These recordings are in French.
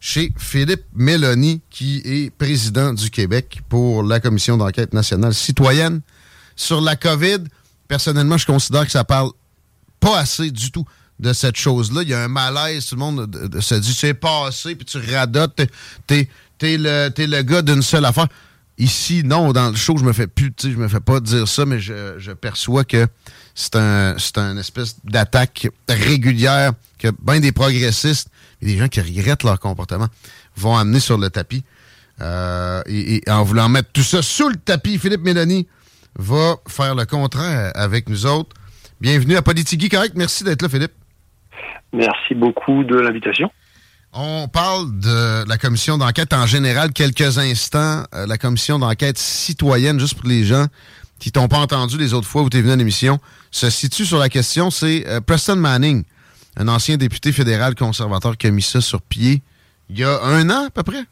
chez Philippe Mélanie, qui est président du Québec pour la Commission d'enquête nationale citoyenne sur la COVID. Personnellement, je considère que ça parle pas assez du tout de cette chose-là. Il y a un malaise, tout le monde se dit c'est passé, puis tu radotes, t'es es, le, le gars d'une seule affaire. Ici, non, dans le show, je me fais plus, je me fais pas dire ça, mais je, perçois que c'est un, un espèce d'attaque régulière que bien des progressistes et des gens qui regrettent leur comportement vont amener sur le tapis. Euh, et, en voulant mettre tout ça sous le tapis, Philippe Mélanie va faire le contraire avec nous autres. Bienvenue à Politigui Correct? Merci d'être là, Philippe. Merci beaucoup de l'invitation. On parle de la commission d'enquête en général quelques instants. Euh, la commission d'enquête citoyenne, juste pour les gens qui t'ont pas entendu les autres fois où tu es venu à l'émission, se situe sur la question, c'est euh, Preston Manning, un ancien député fédéral conservateur qui a mis ça sur pied il y a un an à peu près?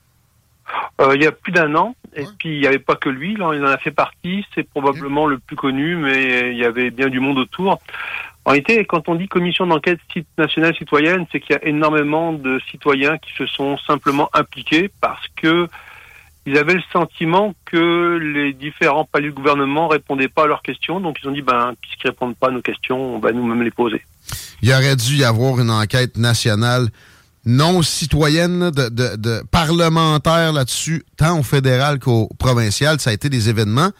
Euh, il y a plus d'un an. Et puis, il n'y avait pas que lui, là, il en a fait partie. C'est probablement le plus connu, mais il y avait bien du monde autour. En réalité, quand on dit commission d'enquête nationale citoyenne, c'est qu'il y a énormément de citoyens qui se sont simplement impliqués parce que ils avaient le sentiment que les différents paliers de gouvernement répondaient pas à leurs questions. Donc, ils ont dit, ben, puisqu'ils répondent pas à nos questions, on va nous-mêmes les poser. Il aurait dû y avoir une enquête nationale non citoyenne, de, là-dessus, tant au fédéral qu'au provincial. Ça a été des événements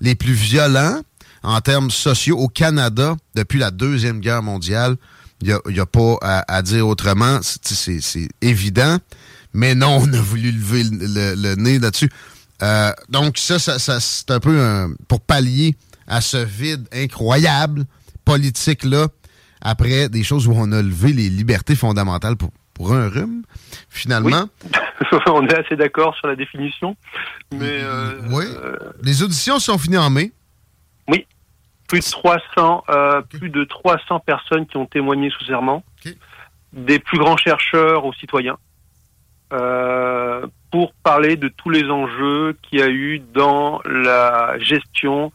les plus violents en termes sociaux au Canada depuis la Deuxième Guerre mondiale. Il n'y a, pas à, dire autrement. C'est évident. Mais non, on a voulu lever le, nez là-dessus. Euh, donc ça, ça, c'est un peu pour pallier à ce vide incroyable politique-là, après des choses où on a levé les libertés fondamentales pour, pour un rhume, finalement. on est assez d'accord sur la définition. Mais, euh, oui. Les auditions sont finies en mai. Oui. Plus de 300, euh, plus de 300 personnes qui ont témoigné sous serment. Des plus grands chercheurs aux citoyens. Euh, pour parler de tous les enjeux qu'il y a eu dans la gestion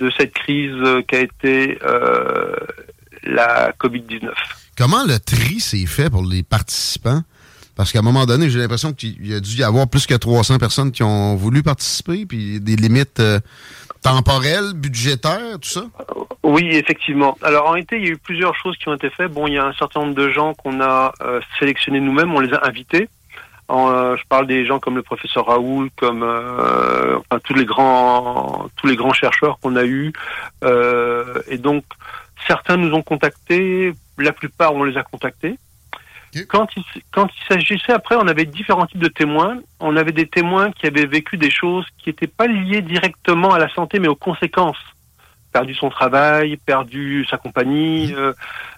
de cette crise qu'a été euh, la COVID-19. Comment le tri s'est fait pour les participants? Parce qu'à un moment donné, j'ai l'impression qu'il y a dû y avoir plus que 300 personnes qui ont voulu participer, puis des limites euh, temporelles, budgétaires, tout ça? Oui, effectivement. Alors en réalité, il y a eu plusieurs choses qui ont été faites. Bon, il y a un certain nombre de gens qu'on a euh, sélectionnés nous-mêmes, on les a invités. Euh, je parle des gens comme le professeur Raoul, comme enfin, tous les grands tous les grands chercheurs qu'on a eus. Et donc certains nous ont contactés, la plupart on les a contactés. Quand il, quand il s'agissait après, on avait différents types de témoins. On avait des témoins qui avaient vécu des choses qui n'étaient pas liées directement à la santé, mais aux conséquences. Perdu son travail, perdu sa compagnie, euh,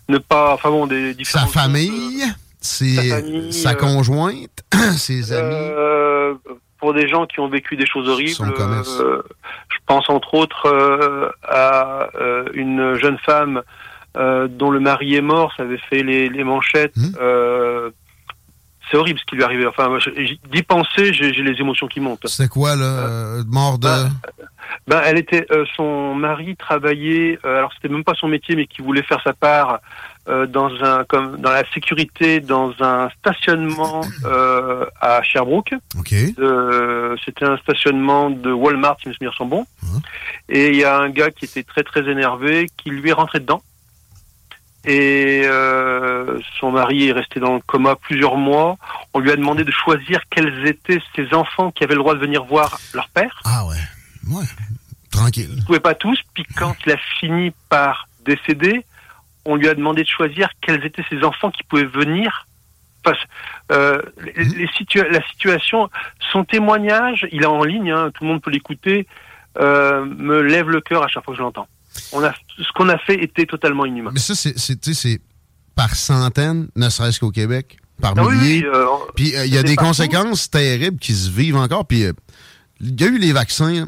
ne pas, enfin bon, des différentes. Sa famille sa euh, conjointe, ses amis. Euh, pour des gens qui ont vécu des choses horribles. Euh, je pense entre autres à une jeune femme dont le mari est mort, ça avait fait les, manchettes. Hum. c'est horrible ce qui lui est arrivé. Enfin, d'y penser, j'ai les émotions qui montent. C'est quoi, là, mort de... Ben elle était, son mari travaillait, alors c'était même pas son métier, mais qui voulait faire sa part euh, dans un comme dans la sécurité dans un stationnement euh, à Sherbrooke. Euh, C'était un stationnement de Walmart, si mes souvenirs sont bons. Et il y a un gars qui était très très énervé, qui lui est rentré dedans. Et euh, son mari est resté dans le coma plusieurs mois. On lui a demandé de choisir quels étaient ses enfants qui avaient le droit de venir voir leur père. Ah ouais. Ouais. Tranquille. Ils ne pouvaient pas tous. Puis quand il a fini par décéder, on lui a demandé de choisir quels étaient ses enfants qui pouvaient venir. Parce, euh, les, les situa- la situation, son témoignage, il est en ligne, hein, tout le monde peut l'écouter, euh, me lève le cœur à chaque fois que je l'entends. On a, ce qu'on a fait était totalement inhumain. Mais ça, c'est, par centaines, ne serait-ce qu'au Québec, par Ah milliers. oui, euh, Puis il y a des partout. conséquences terribles qui se vivent encore. Puis il y a eu les vaccins.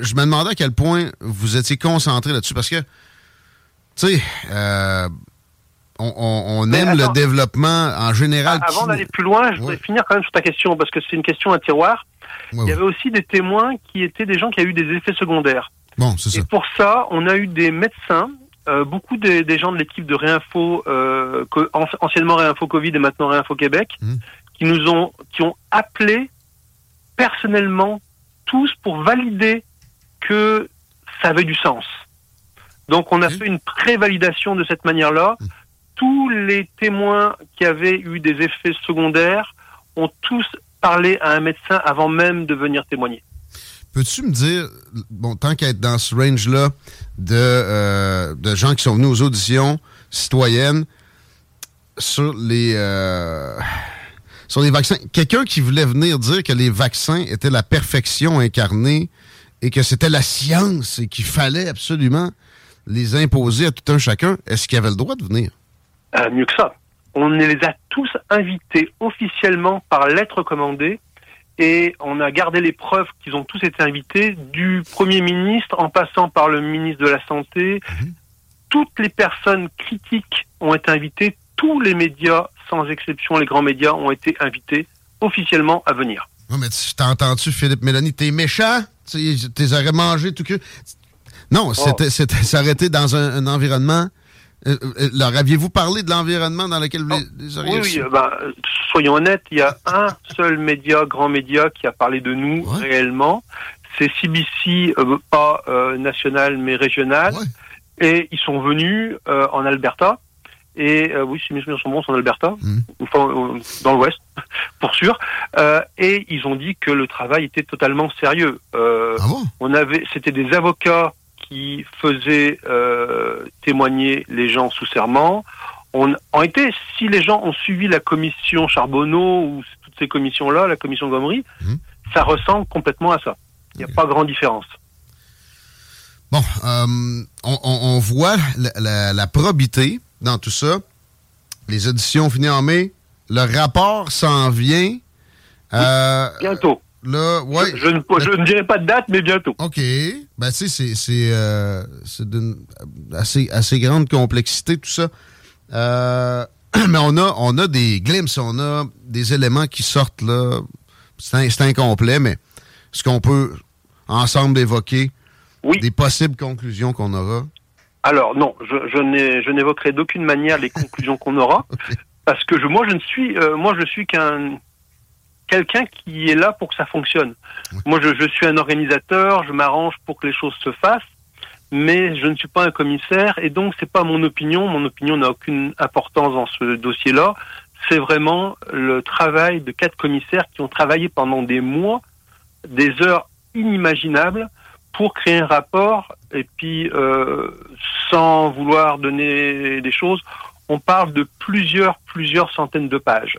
Je me demandais à quel point vous étiez concentré là-dessus parce que, tu sais, euh, on, on- on Mais aime le développement en général. Avant qui- d'aller plus loin, je voudrais finir quand même sur ta question, parce que c'est une question à tiroir. Ouais, Il y ouais. avait aussi des témoins qui étaient des gens qui ont eu des effets secondaires. Bon, c'est ça. Et pour ça, on a eu des médecins, euh, beaucoup des, des gens de l'équipe de Réinfo, euh, anciennement Réinfo Covid et maintenant Réinfo Québec, Mhm. qui nous ont, qui ont appelé personnellement tous pour valider que ça avait du sens. Donc on a Ok. fait une prévalidation de cette manière-là. Mhm. Tous les témoins qui avaient eu des effets secondaires ont tous parlé à un médecin avant même de venir témoigner. Peux-tu me dire, bon, tant qu'à être dans ce range-là de, euh, de gens qui sont venus aux auditions citoyennes sur les, euh, sur les vaccins, quelqu'un qui voulait venir dire que les vaccins étaient la perfection incarnée et que c'était la science et qu'il fallait absolument les imposer à tout un chacun, est-ce qu'il avait le droit de venir? Euh, mieux que ça. On les a tous invités officiellement par lettre commandée et on a gardé les preuves qu'ils ont tous été invités, du Premier ministre en passant par le ministre de la Santé. Toutes les personnes critiques ont été invitées, tous les médias, sans exception, les grands médias, ont été invités officiellement à venir. Non, mais tu t'as entendu, Philippe Mélanie, t'es méchant? T'es aurais mangé tout que. Non, c'était, c'était s'arrêter dans un, un environnement. Euh, euh, leur aviez-vous parlé de l'environnement dans lequel vous les, les auriez Oui, oui, ben, soyons honnêtes, il y a un seul média, grand média, qui a parlé de nous Ouais. réellement. C'est CBC, euh, pas euh, national mais régional. Ouais. Et ils sont venus euh, en Alberta. Et euh, oui, si mes souvenirs sont bons, c'est en Alberta, Mhm. enfin, dans l'Ouest, pour sûr. Euh, et ils ont dit que le travail était totalement sérieux. Euh, Ah bon? on avait, c'était des avocats qui faisaient euh, témoigner les gens sous serment. On, en été, si les gens ont suivi la commission Charbonneau ou toutes ces commissions-là, la commission Gomery, Mhm. ça ressemble complètement à ça. Il n'y a pas grande différence. Bon, euh, on, voit la, la- la probité dans tout ça. Les auditions finies en mai. Le rapport s'en vient. Euh, Bientôt. Là, ouais. Je, je ne, je ne dirai pas de date, mais bientôt. OK. Ben, tu sais, c'est, c'est, euh, c'est d'une assez, assez grande complexité, tout ça. Euh, mais on a, on a des glimpses, on a des éléments qui sortent là. C'est, in- c'est incomplet, mais ce qu'on peut ensemble évoquer, Oui. des possibles conclusions qu'on aura. Alors non, je, je n'évoquerai d'aucune manière les conclusions qu'on aura, parce que je, moi je ne suis, euh, moi je suis qu'un quelqu'un qui est là pour que ça fonctionne. Moi je, je suis un organisateur, je m'arrange pour que les choses se fassent, mais je ne suis pas un commissaire et donc c'est pas mon opinion. Mon opinion n'a aucune importance dans ce dossier-là. C'est vraiment le travail de quatre commissaires qui ont travaillé pendant des mois, des heures inimaginables pour créer un rapport et puis euh, sans vouloir donner des choses, on parle de plusieurs plusieurs centaines de pages.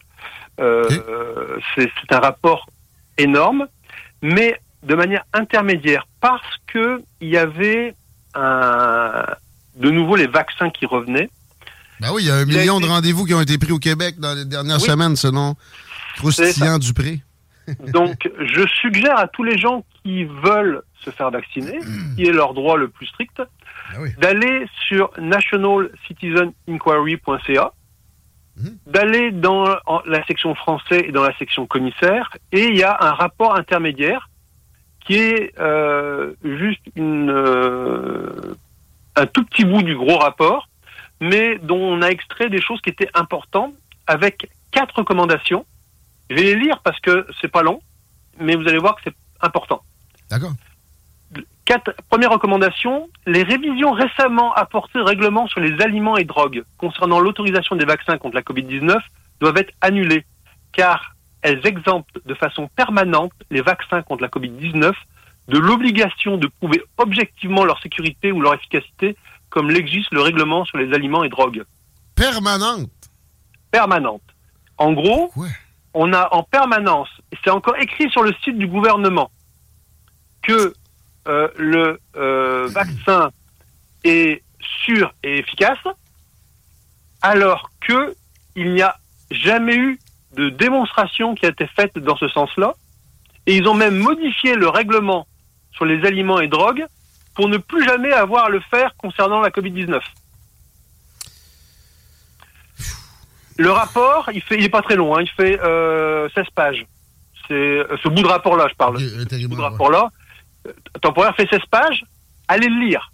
Euh, C'est un rapport énorme, mais de manière intermédiaire parce que il y avait un, de nouveau les vaccins qui revenaient. Ben oui, il y a un Il a million de rendez-vous qui ont été pris au Québec dans les dernières Oui. semaines, selon Croustillant Dupré. Donc, je suggère à tous les gens qui veulent se faire vacciner, qui est leur droit le plus strict, Ben oui. d'aller sur nationalcitizeninquiry.ca, D'aller dans la section français et dans la section commissaire, et il y a un rapport intermédiaire qui est euh, juste une, euh, un tout petit bout du gros rapport, mais dont on a extrait des choses qui étaient importantes avec quatre recommandations. Je vais les lire parce que c'est pas long, mais vous allez voir que c'est important. D'accord. Quatre, première recommandation, les révisions récemment apportées au règlement sur les aliments et drogues concernant l'autorisation des vaccins contre la Covid-19 doivent être annulées, car elles exemptent de façon permanente les vaccins contre la Covid-19 de l'obligation de prouver objectivement leur sécurité ou leur efficacité, comme l'exige le règlement sur les aliments et drogues. Permanente. Permanente. En gros, on a en permanence, et c'est encore écrit sur le site du gouvernement, que euh, le euh, vaccin est sûr et efficace, alors que il n'y a jamais eu de démonstration qui a été faite dans ce sens-là. Et ils ont même modifié le règlement sur les aliments et drogues pour ne plus jamais avoir à le faire concernant la Covid-19. Le rapport, il fait, il est pas très long, hein, il fait euh, 16 pages. C'est ce bout de rapport-là, je parle. ce bout de rapport-là, temporaire fait 16 pages. Allez le lire.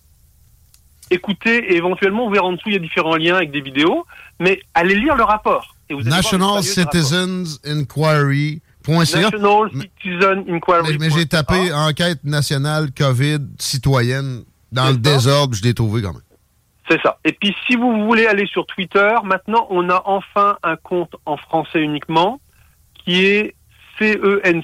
Écoutez, et éventuellement, vous verrez en dessous, il y a différents liens avec des vidéos, mais allez lire le rapport. Et vous National Citizens Inquiry. National Citizen Inquiry. Mais, j'ai tapé enquête nationale COVID citoyenne dans le désordre, je l'ai trouvé quand même. C'est ça. Et puis, si vous voulez aller sur Twitter, maintenant, on a enfin un compte en français uniquement qui est CENC.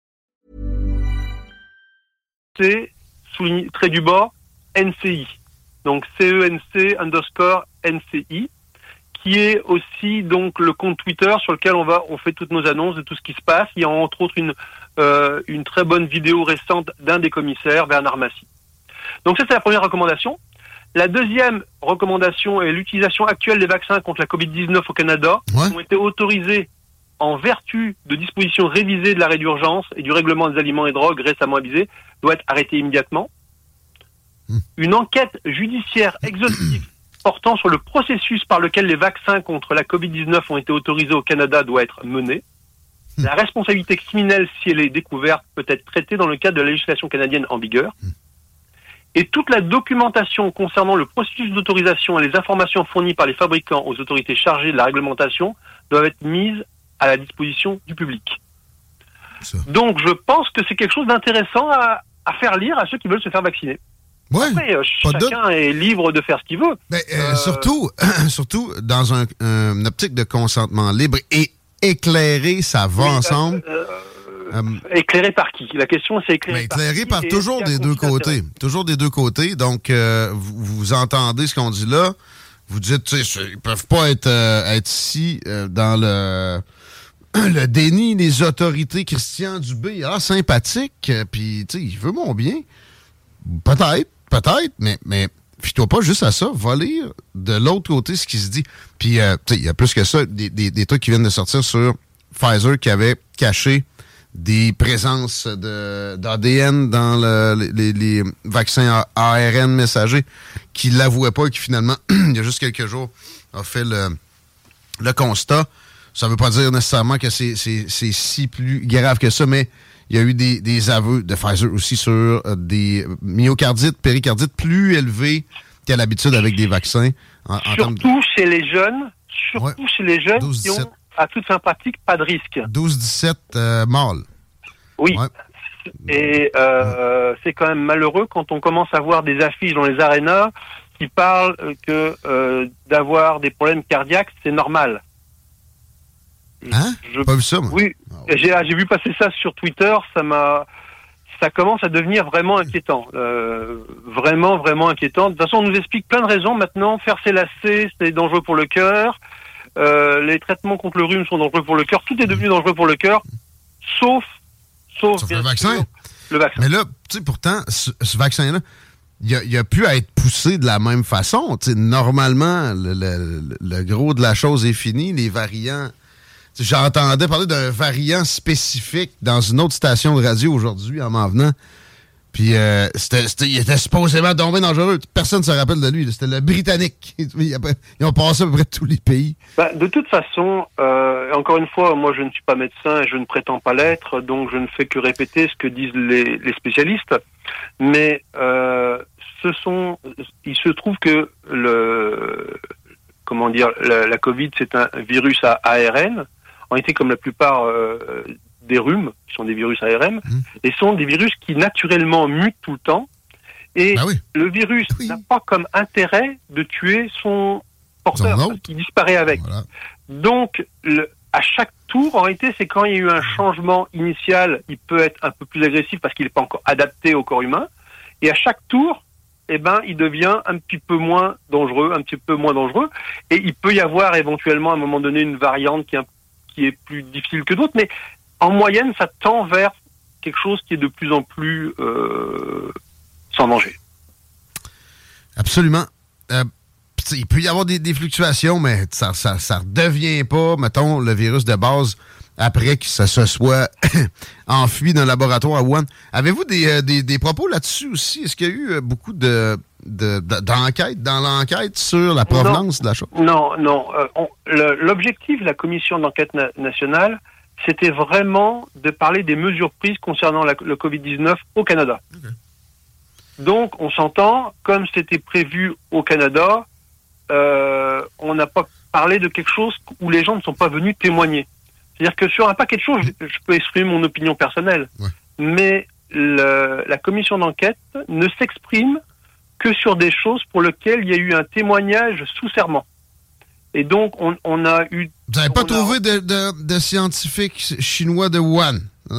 C'est, trait du bas, NCI. Donc CENC underscore NCI. qui est aussi donc le compte Twitter sur lequel on va on fait toutes nos annonces de tout ce qui se passe. Il y a entre autres une euh, une très bonne vidéo récente d'un des commissaires, Bernard Massy. Donc ça c'est la première recommandation. La deuxième recommandation est l'utilisation actuelle des vaccins contre la Covid-19 au Canada qui ont été autorisés en vertu de dispositions révisées de l'arrêt d'urgence et du règlement des aliments et drogues récemment avisé, doit être arrêtée immédiatement. Hmm. Une enquête judiciaire exhaustive portant sur le processus par lequel les vaccins contre la Covid-19 ont été autorisés au Canada doit être menée. Hmm. La responsabilité criminelle, si elle est découverte, peut être traitée dans le cadre de la législation canadienne en vigueur. Hmm. Et toute la documentation concernant le processus d'autorisation et les informations fournies par les fabricants aux autorités chargées de la réglementation doivent être mises à la disposition du public. Donc je pense que c'est quelque chose d'intéressant à, à faire lire à ceux qui veulent se faire vacciner. Ouais, Après, euh, chacun est libre de faire ce qu'il veut. Mais, euh, euh, Surtout, surtout dans un, une optique de consentement libre et éclairé, ça va ensemble. éclairé par qui? La question, c'est éclairé, ben, éclairé par, toujours des deux côtés. Toujours des deux côtés. Donc, vous, vous, entendez ce qu'on dit là. Vous dites, tu sais, ils peuvent pas être, être ici dans le le déni des autorités Christian Dubé, ah, sympathique, puis, tu sais, il veut mon bien. Peut-être, Peut-être, mais, mais fie-toi pas juste à ça. Va lire de l'autre côté ce qui se dit. Puis, euh, il y a plus que ça, des, des, trucs qui viennent de sortir sur Pfizer qui avait caché des présences d'ADN dans le, les, les, vaccins ARN messagers qui l'avouaient pas et qui finalement, il y a juste quelques jours, a fait le, le constat. Ça veut pas dire nécessairement que c'est si plus grave que ça, mais il y a eu des, aveux de Pfizer aussi sur euh, des myocardites, péricardites plus élevés qu'à l'habitude avec des vaccins. surtout chez les jeunes, surtout chez les jeunes qui ont, à toute fin pratique, pas de risque. 12-17 euh, mâles. Oui. Et euh, c'est quand même malheureux quand on commence à voir des affiches dans les arénas qui parlent que d'avoir des problèmes cardiaques, c'est normal. Hein? Pas vu ça, moi. Oui, ah, j'ai vu passer ça sur Twitter, ça m'a ça commence à devenir vraiment inquiétant. Euh, vraiment, vraiment inquiétant. De toute façon, on nous explique plein de raisons maintenant. Faire ses lacets, c'est dangereux pour le cœur. Euh, les traitements contre le rhume sont dangereux pour le cœur. Tout est devenu dangereux pour le cœur, sauf, sauf, le vaccin. le vaccin. Mais là, tu sais, pourtant, ce, ce vaccin-là, il a, il a pu être poussé de la même façon. Tu sais, normalement, le, le- le gros de la chose est fini. Les variants. J'entendais parler d'un variant spécifique dans une autre station de radio aujourd'hui en m'en venant. Puis euh, c'était, il était supposément tombé dangereux. Personne ne se rappelle de lui. C'était le Britannique. Ils ont passé à peu près tous les pays. Bah, de toute façon, euh, encore une fois, moi je ne suis pas médecin et je ne prétends pas l'être, donc je ne fais que répéter ce que disent les, spécialistes. Mais euh, ce sont, il se trouve que le, comment dire, la Covid c'est un virus à ARN, en été comme la plupart euh, des rhumes, qui sont des virus ARN, et sont des virus qui naturellement mutent tout le temps. Et oui. le virus Oui. n'a pas comme intérêt de tuer son porteur, parce qu'il disparaît avec. Voilà. Donc, le, à chaque tour, en réalité, c'est quand il y a eu un changement initial, il peut être un peu plus agressif parce qu'il n'est pas encore adapté au corps humain. Et à chaque tour, eh ben, il devient un petit peu moins dangereux, un petit peu moins dangereux. Et il peut y avoir éventuellement à un moment donné une variante qui est, un- qui est plus difficile que d'autres, mais en moyenne, ça tend vers quelque chose qui est de plus en plus euh, sans danger. Absolument. Euh, il peut y avoir des, fluctuations, mais ça, ça, ça redevient pas, mettons, le virus de base après que ça se soit enfui le laboratoire à Wuhan. Avez-vous des, euh, des, des propos là-dessus aussi? Est-ce qu'il y a eu beaucoup de, de- dans l'enquête sur la provenance de la chose? Non, non. euh, L'objectif de la commission d'enquête na- nationale, c'était vraiment de parler des mesures prises concernant la- le Covid-19 au Canada. Donc, on s'entend, comme c'était prévu au Canada, euh, on n'a pas parlé de quelque chose où les gens ne sont pas venus témoigner. C'est-à-dire que sur un paquet de choses, je, je peux exprimer mon opinion personnelle, Ouais. mais le- la commission d'enquête ne s'exprime que sur des choses pour lesquelles il y a eu un témoignage sous serment. Et donc, on, on a eu... Vous n'avez pas a- trouvé de, de- de scientifiques chinois de Wuhan?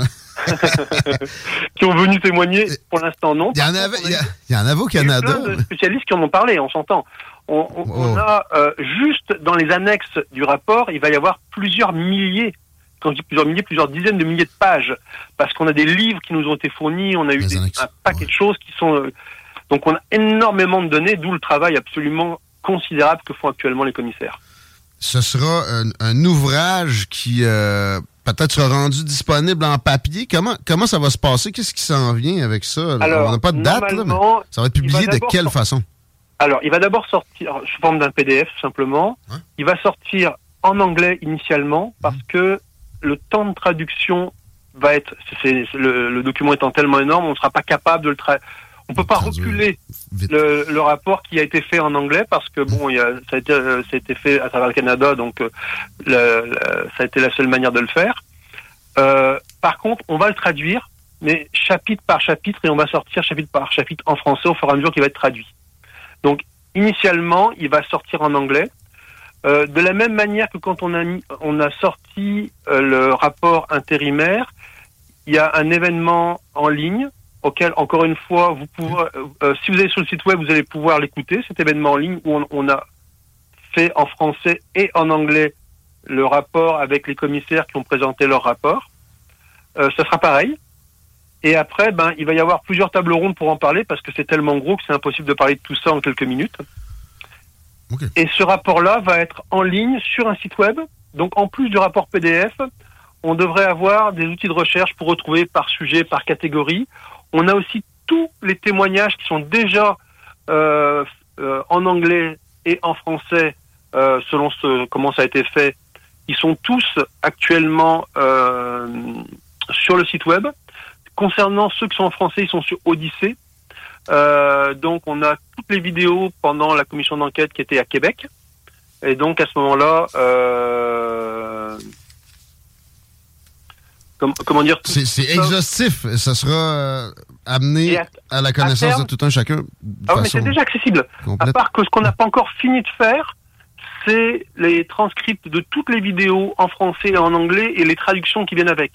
qui ont venu témoigner, pour l'instant non. Il y en avait, il y, a- il y en avait au il y a plein de spécialistes qui en ont parlé, on s'entend. On, on- on Oh. a euh, juste dans les annexes du rapport, il va y avoir plusieurs milliers, quand je dis plusieurs milliers, plusieurs dizaines de milliers de pages, parce qu'on a des livres qui nous ont été fournis, on a eu des- un paquet ouais. de choses qui sont... donc on a énormément de données, d'où le travail absolument considérable que font actuellement les commissaires. ce sera un, un ouvrage qui euh, peut-être sera rendu disponible en papier. Comment, comment ça va se passer? Qu'est-ce qui s'en vient avec ça? Alors, On n'a pas de date, là, mais ça va être va publié de quelle sortir- façon? Alors, il va d'abord sortir sous forme d'un PDF, tout simplement. Il va sortir en anglais initialement, parce Mhm. que le temps de traduction va être... le, le document étant tellement énorme, on ne sera pas capable de le traduire. On peut pas reculer le, le rapport qui a été fait en anglais parce que bon, il y a, ça, a été, euh, ça a été fait à travers le Canada, donc euh, le- le- ça a été la seule manière de le faire. Euh, par contre, on va le traduire, mais chapitre par chapitre, et on va sortir chapitre par chapitre en français au fur et à mesure qu'il va être traduit. Donc, initialement, il va sortir en anglais. Euh, de la même manière que quand on a, mis, on a sorti euh, le rapport intérimaire, il y a un événement en ligne auquel, encore une fois, vous pouvez, euh, euh, si vous allez sur le site web, vous allez pouvoir l'écouter, cet événement en ligne où on, on a fait en français et en anglais le rapport avec les commissaires qui ont présenté leur rapport. Euh, ça sera pareil. Et après, ben, il va y avoir plusieurs tables rondes pour en parler parce que c'est tellement gros que c'est impossible de parler de tout ça en quelques minutes. Et ce rapport-là va être en ligne sur un site web. Donc, en plus du rapport PDF, on devrait avoir des outils de recherche pour retrouver par sujet, par catégorie. On a aussi tous les témoignages qui sont déjà euh, euh, en anglais et en français, euh, selon ce, comment ça a été fait. Ils sont tous actuellement euh, sur le site web. Concernant ceux qui sont en français, ils sont sur Odyssée. Euh, donc, on a toutes les vidéos pendant la commission d'enquête qui était à Québec. Et donc, à ce moment-là, euh, com- comment dire? C'est exhaustif. Ça sera euh, amené Et à- à, la connaissance terme- de tout un chacun Ah oui, mais c'est déjà accessible. À part que ce qu'on n'a pas encore fini de faire, c'est les transcripts de toutes les vidéos en français et en anglais et les traductions qui viennent avec.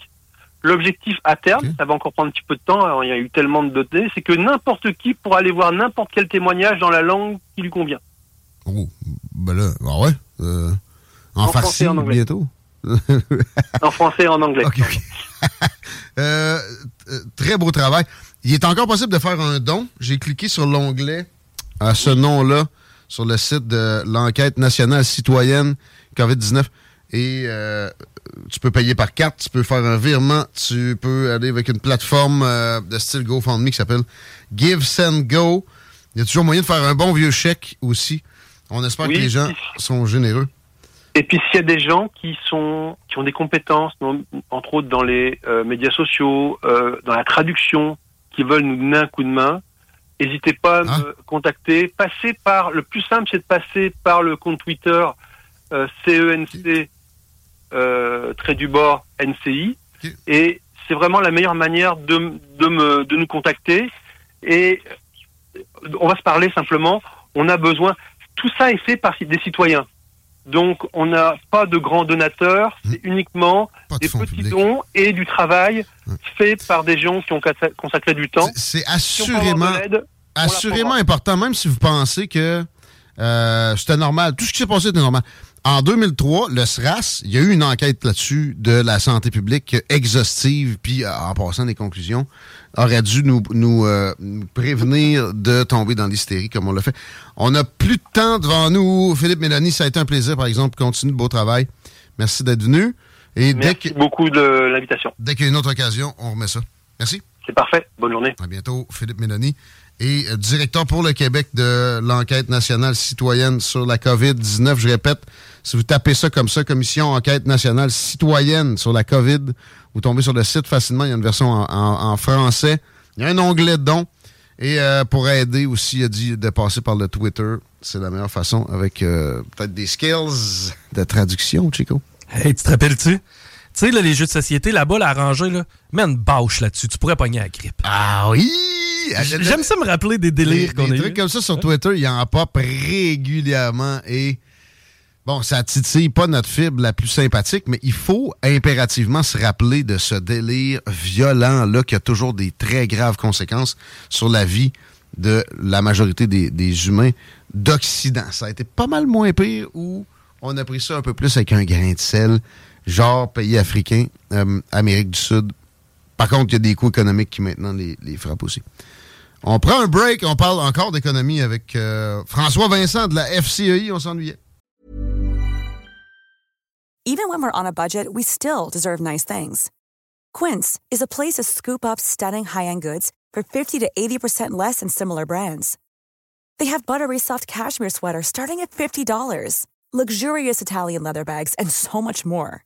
L'objectif à terme, ça va encore prendre un petit peu de temps, alors il y a eu tellement de données, c'est que n'importe qui pourra aller voir n'importe quel témoignage dans la langue qui lui convient. Oh, ben là, ah ouais. Euh, en, en farci, en anglais. bientôt. en français et en anglais. Euh, euh, très beau travail. Il est encore possible de faire un don. J'ai cliqué sur l'onglet à ce nom-là sur le site de l'enquête nationale citoyenne COVID-19 et euh, tu peux payer par carte, tu peux faire un virement, tu peux aller avec une plateforme euh, de style GoFundMe qui s'appelle Give Send Go. Il y a toujours moyen de faire un bon vieux chèque aussi. On espère que les gens sont généreux. Et puis s'il y a des gens qui sont qui ont des compétences, entre autres dans les euh, médias sociaux, dans la traduction, qui veulent nous donner un coup de main, n'hésitez pas à me ah. contacter. Passez par le plus simple, c'est de passer par le compte Twitter CENC euh, trait du bord NCI. Et c'est vraiment la meilleure manière de, de, me, de nous contacter. Et on va se parler simplement. On a besoin. Tout ça est fait par des citoyens. Donc, on n'a pas de grands donateurs, c'est mmh. uniquement des petits dons et du travail fait par des gens qui ont consacré du temps. C'est assurément, assurément important, même si vous pensez que euh, c'était normal. Tout ce qui s'est passé était normal. En 2003, le SRAS, il y a eu une enquête là-dessus de la santé publique exhaustive, puis euh, en passant des conclusions, aurait dû nous, nous, euh, prévenir de tomber dans l'hystérie comme on l'a fait. On n'a plus de temps devant nous. Philippe Mélanie, ça a été un plaisir, par exemple. Continue le beau travail. Merci d'être venu. Et Merci beaucoup de l'invitation. Dès qu'il y a une autre occasion, on remet ça. Merci. C'est parfait. Bonne journée. À bientôt, Philippe Mélanie et directeur pour le Québec de l'enquête nationale citoyenne sur la COVID-19. Je répète, si vous tapez ça comme ça, Commission enquête nationale citoyenne sur la COVID, vous tombez sur le site facilement. Il y a une version en, français. Il y a un onglet de dons. Et euh, pour aider aussi, il a dit de passer par le Twitter. C'est la meilleure façon avec euh, peut-être des skills de traduction, Chico. Hey, tu te rappelles-tu? Tu sais, les jeux de société, là-bas, la rangée, là, mets une bâche là-dessus. Tu pourrais pogner la grippe. Ah oui! J'aime ça me rappeler des délires qu'on a Des trucs comme ça sur Twitter, il y en pop régulièrement et... Bon, ça titille pas notre fibre la plus sympathique, mais il faut impérativement se rappeler de ce délire violent-là qui a toujours des très graves conséquences sur la vie de la majorité des, des humains d'Occident. Ça a été pas mal moins pire où on a pris ça un peu plus avec un grain de sel genre pays africain, euh, Amérique du Sud. Par contre, il y a des coûts économiques qui maintenant les, les frappent aussi. On prend un break, on parle encore d'économie avec euh, François Vincent de la FCEI, on s'ennuyait. Even when we're on a budget, we still deserve nice things. Quince is a place to scoop up stunning high-end goods for 50 to 80% less than similar brands. They have buttery soft cashmere sweaters starting at $50, luxurious Italian leather bags, and so much more.